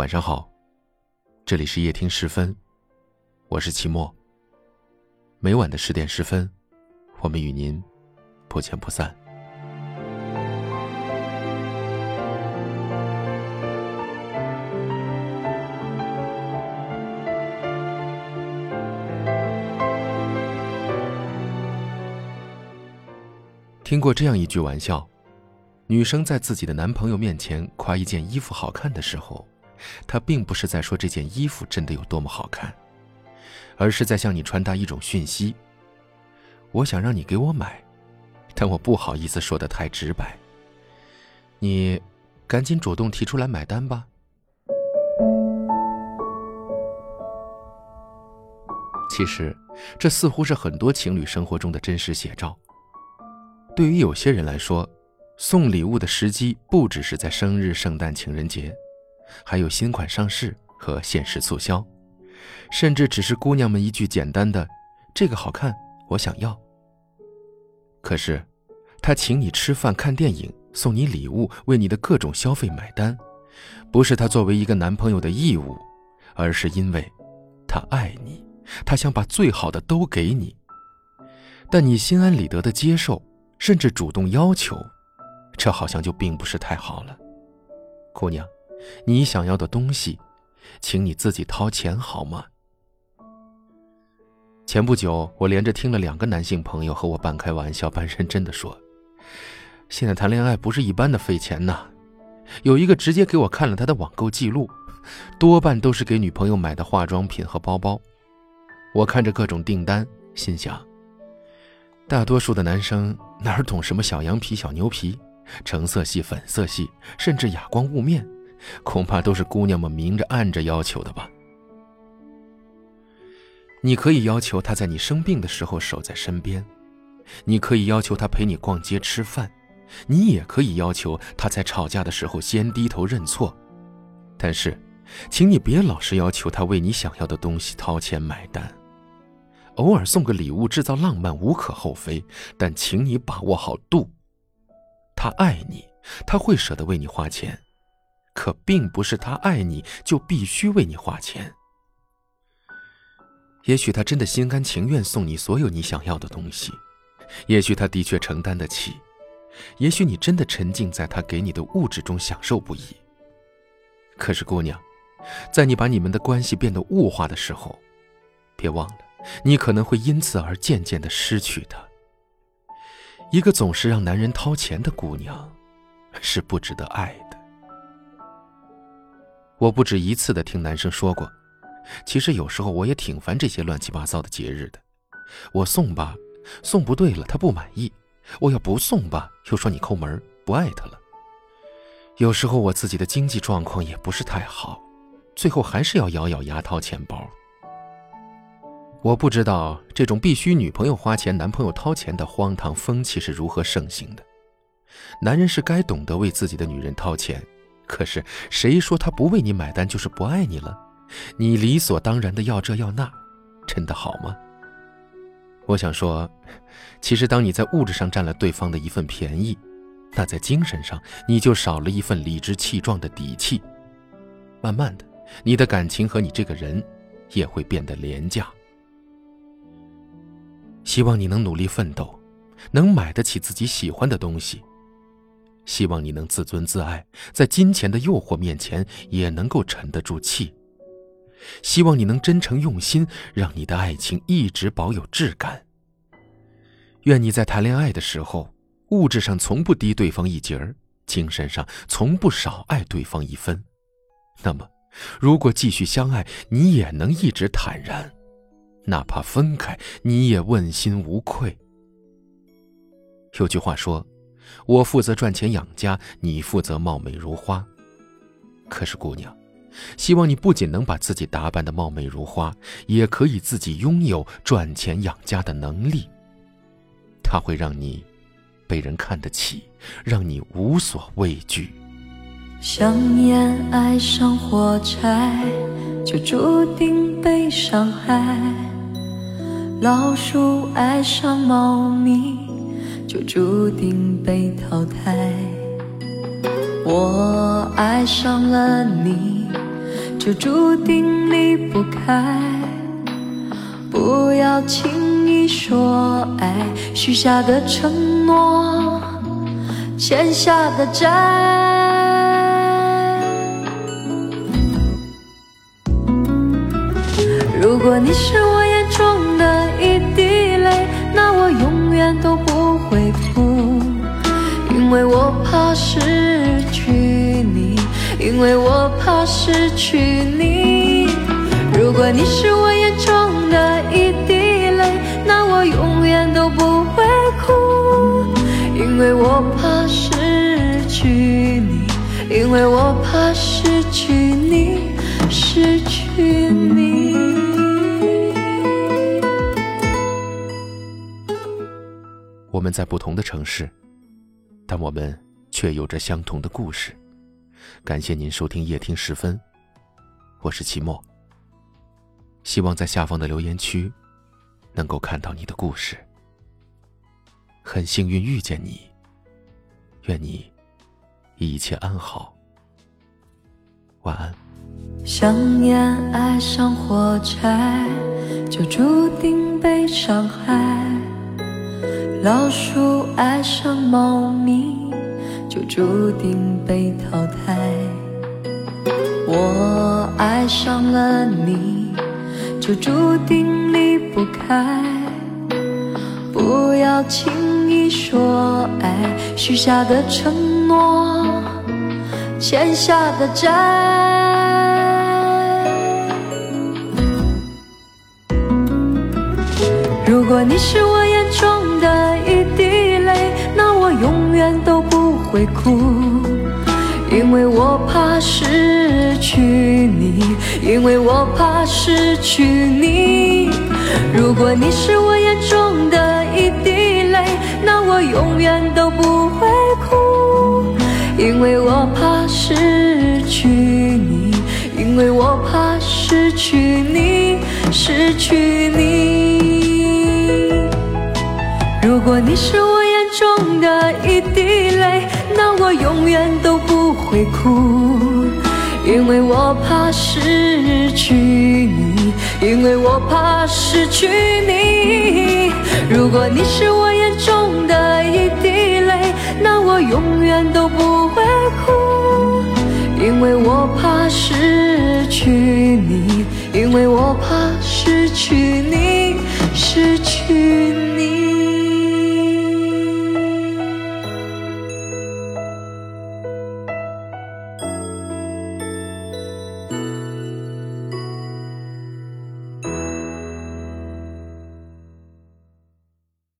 晚上好，这里是夜听十分，我是齐墨。每晚的十点十分，我们与您不见不散。听过这样一句玩笑。女生在自己的男朋友面前夸一件衣服好看的时候，他并不是在说这件衣服真的有多么好看，而是在向你传达一种讯息：我想让你给我买，但我不好意思说的太直白。你赶紧主动提出来买单吧。其实，这似乎是很多情侣生活中的真实写照。对于有些人来说，送礼物的时机不只是在生日、圣诞、情人节，还有新款上市和限时促销，甚至只是姑娘们一句简单的“这个好看，我想要”。可是，他请你吃饭、看电影，送你礼物，为你的各种消费买单，不是他作为一个男朋友的义务，而是因为，他爱你，他想把最好的都给你。但你心安理得的接受，甚至主动要求。这好像就并不是太好了，姑娘，你想要的东西，请你自己掏钱好吗？前不久，我连着听了两个男性朋友和我半开玩笑半认真的说：“现在谈恋爱不是一般的费钱呐。”有一个直接给我看了他的网购记录，多半都是给女朋友买的化妆品和包包。我看着各种订单，心想：大多数的男生哪懂什么小羊皮、小牛皮？橙色系、粉色系，甚至哑光雾面，恐怕都是姑娘们明着暗着要求的吧。你可以要求他在你生病的时候守在身边，你可以要求他陪你逛街吃饭，你也可以要求他在吵架的时候先低头认错。但是，请你别老是要求他为你想要的东西掏钱买单。偶尔送个礼物制造浪漫无可厚非，但请你把握好度。他爱你，他会舍得为你花钱，可并不是他爱你就必须为你花钱。也许他真的心甘情愿送你所有你想要的东西，也许他的确承担得起，也许你真的沉浸在他给你的物质中享受不已。可是，姑娘，在你把你们的关系变得物化的时候，别忘了，你可能会因此而渐渐的失去他。一个总是让男人掏钱的姑娘，是不值得爱的。我不止一次的听男生说过，其实有时候我也挺烦这些乱七八糟的节日的。我送吧，送不对了他不满意；我要不送吧，又说你抠门不爱他了。有时候我自己的经济状况也不是太好，最后还是要咬咬牙掏钱包。我不知道这种必须女朋友花钱、男朋友掏钱的荒唐风气是如何盛行的。男人是该懂得为自己的女人掏钱，可是谁说他不为你买单就是不爱你了？你理所当然的要这要那，真的好吗？我想说，其实当你在物质上占了对方的一份便宜，那在精神上你就少了一份理直气壮的底气。慢慢的，你的感情和你这个人也会变得廉价。希望你能努力奋斗，能买得起自己喜欢的东西。希望你能自尊自爱，在金钱的诱惑面前也能够沉得住气。希望你能真诚用心，让你的爱情一直保有质感。愿你在谈恋爱的时候，物质上从不低对方一截儿，精神上从不少爱对方一分。那么，如果继续相爱，你也能一直坦然。哪怕分开，你也问心无愧。有句话说：“我负责赚钱养家，你负责貌美如花。”可是姑娘，希望你不仅能把自己打扮的貌美如花，也可以自己拥有赚钱养家的能力。它会让你被人看得起，让你无所畏惧。香烟爱上火柴，就注定被伤害。老鼠爱上猫咪，就注定被淘汰。我爱上了你，就注定离不开。不要轻易说爱，许下的承诺，欠下的债。如果你是我眼中的一滴泪，那我永远都不会哭，因为我怕失去你，因为我怕失去你。如果你是我眼中的一滴泪，那我永远都不会哭，因为我怕失去你，因为我怕失我们在不同的城市，但我们却有着相同的故事。感谢您收听夜听时分，我是齐墨。希望在下方的留言区，能够看到你的故事。很幸运遇见你，愿你一切安好，晚安。想念爱上火柴，就注定被伤害；老鼠爱上猫咪，就注定被淘汰。我爱上了你。就注定离不开，不要轻易说爱，许下的承诺，欠下的债。如果你是我会哭。因为我怕失去你，因为我怕失去你。如果你是我眼中的一滴泪，那我永远都不会哭。因为我怕失去你，因为我怕失去你，失去你。如果你是我眼中的一滴，我永远都不会哭，因为我怕失去你，因为我怕失去你。如果你是我眼中的一滴泪，那我永远都不会哭，因为我怕失去你，因为我怕失去你，失去。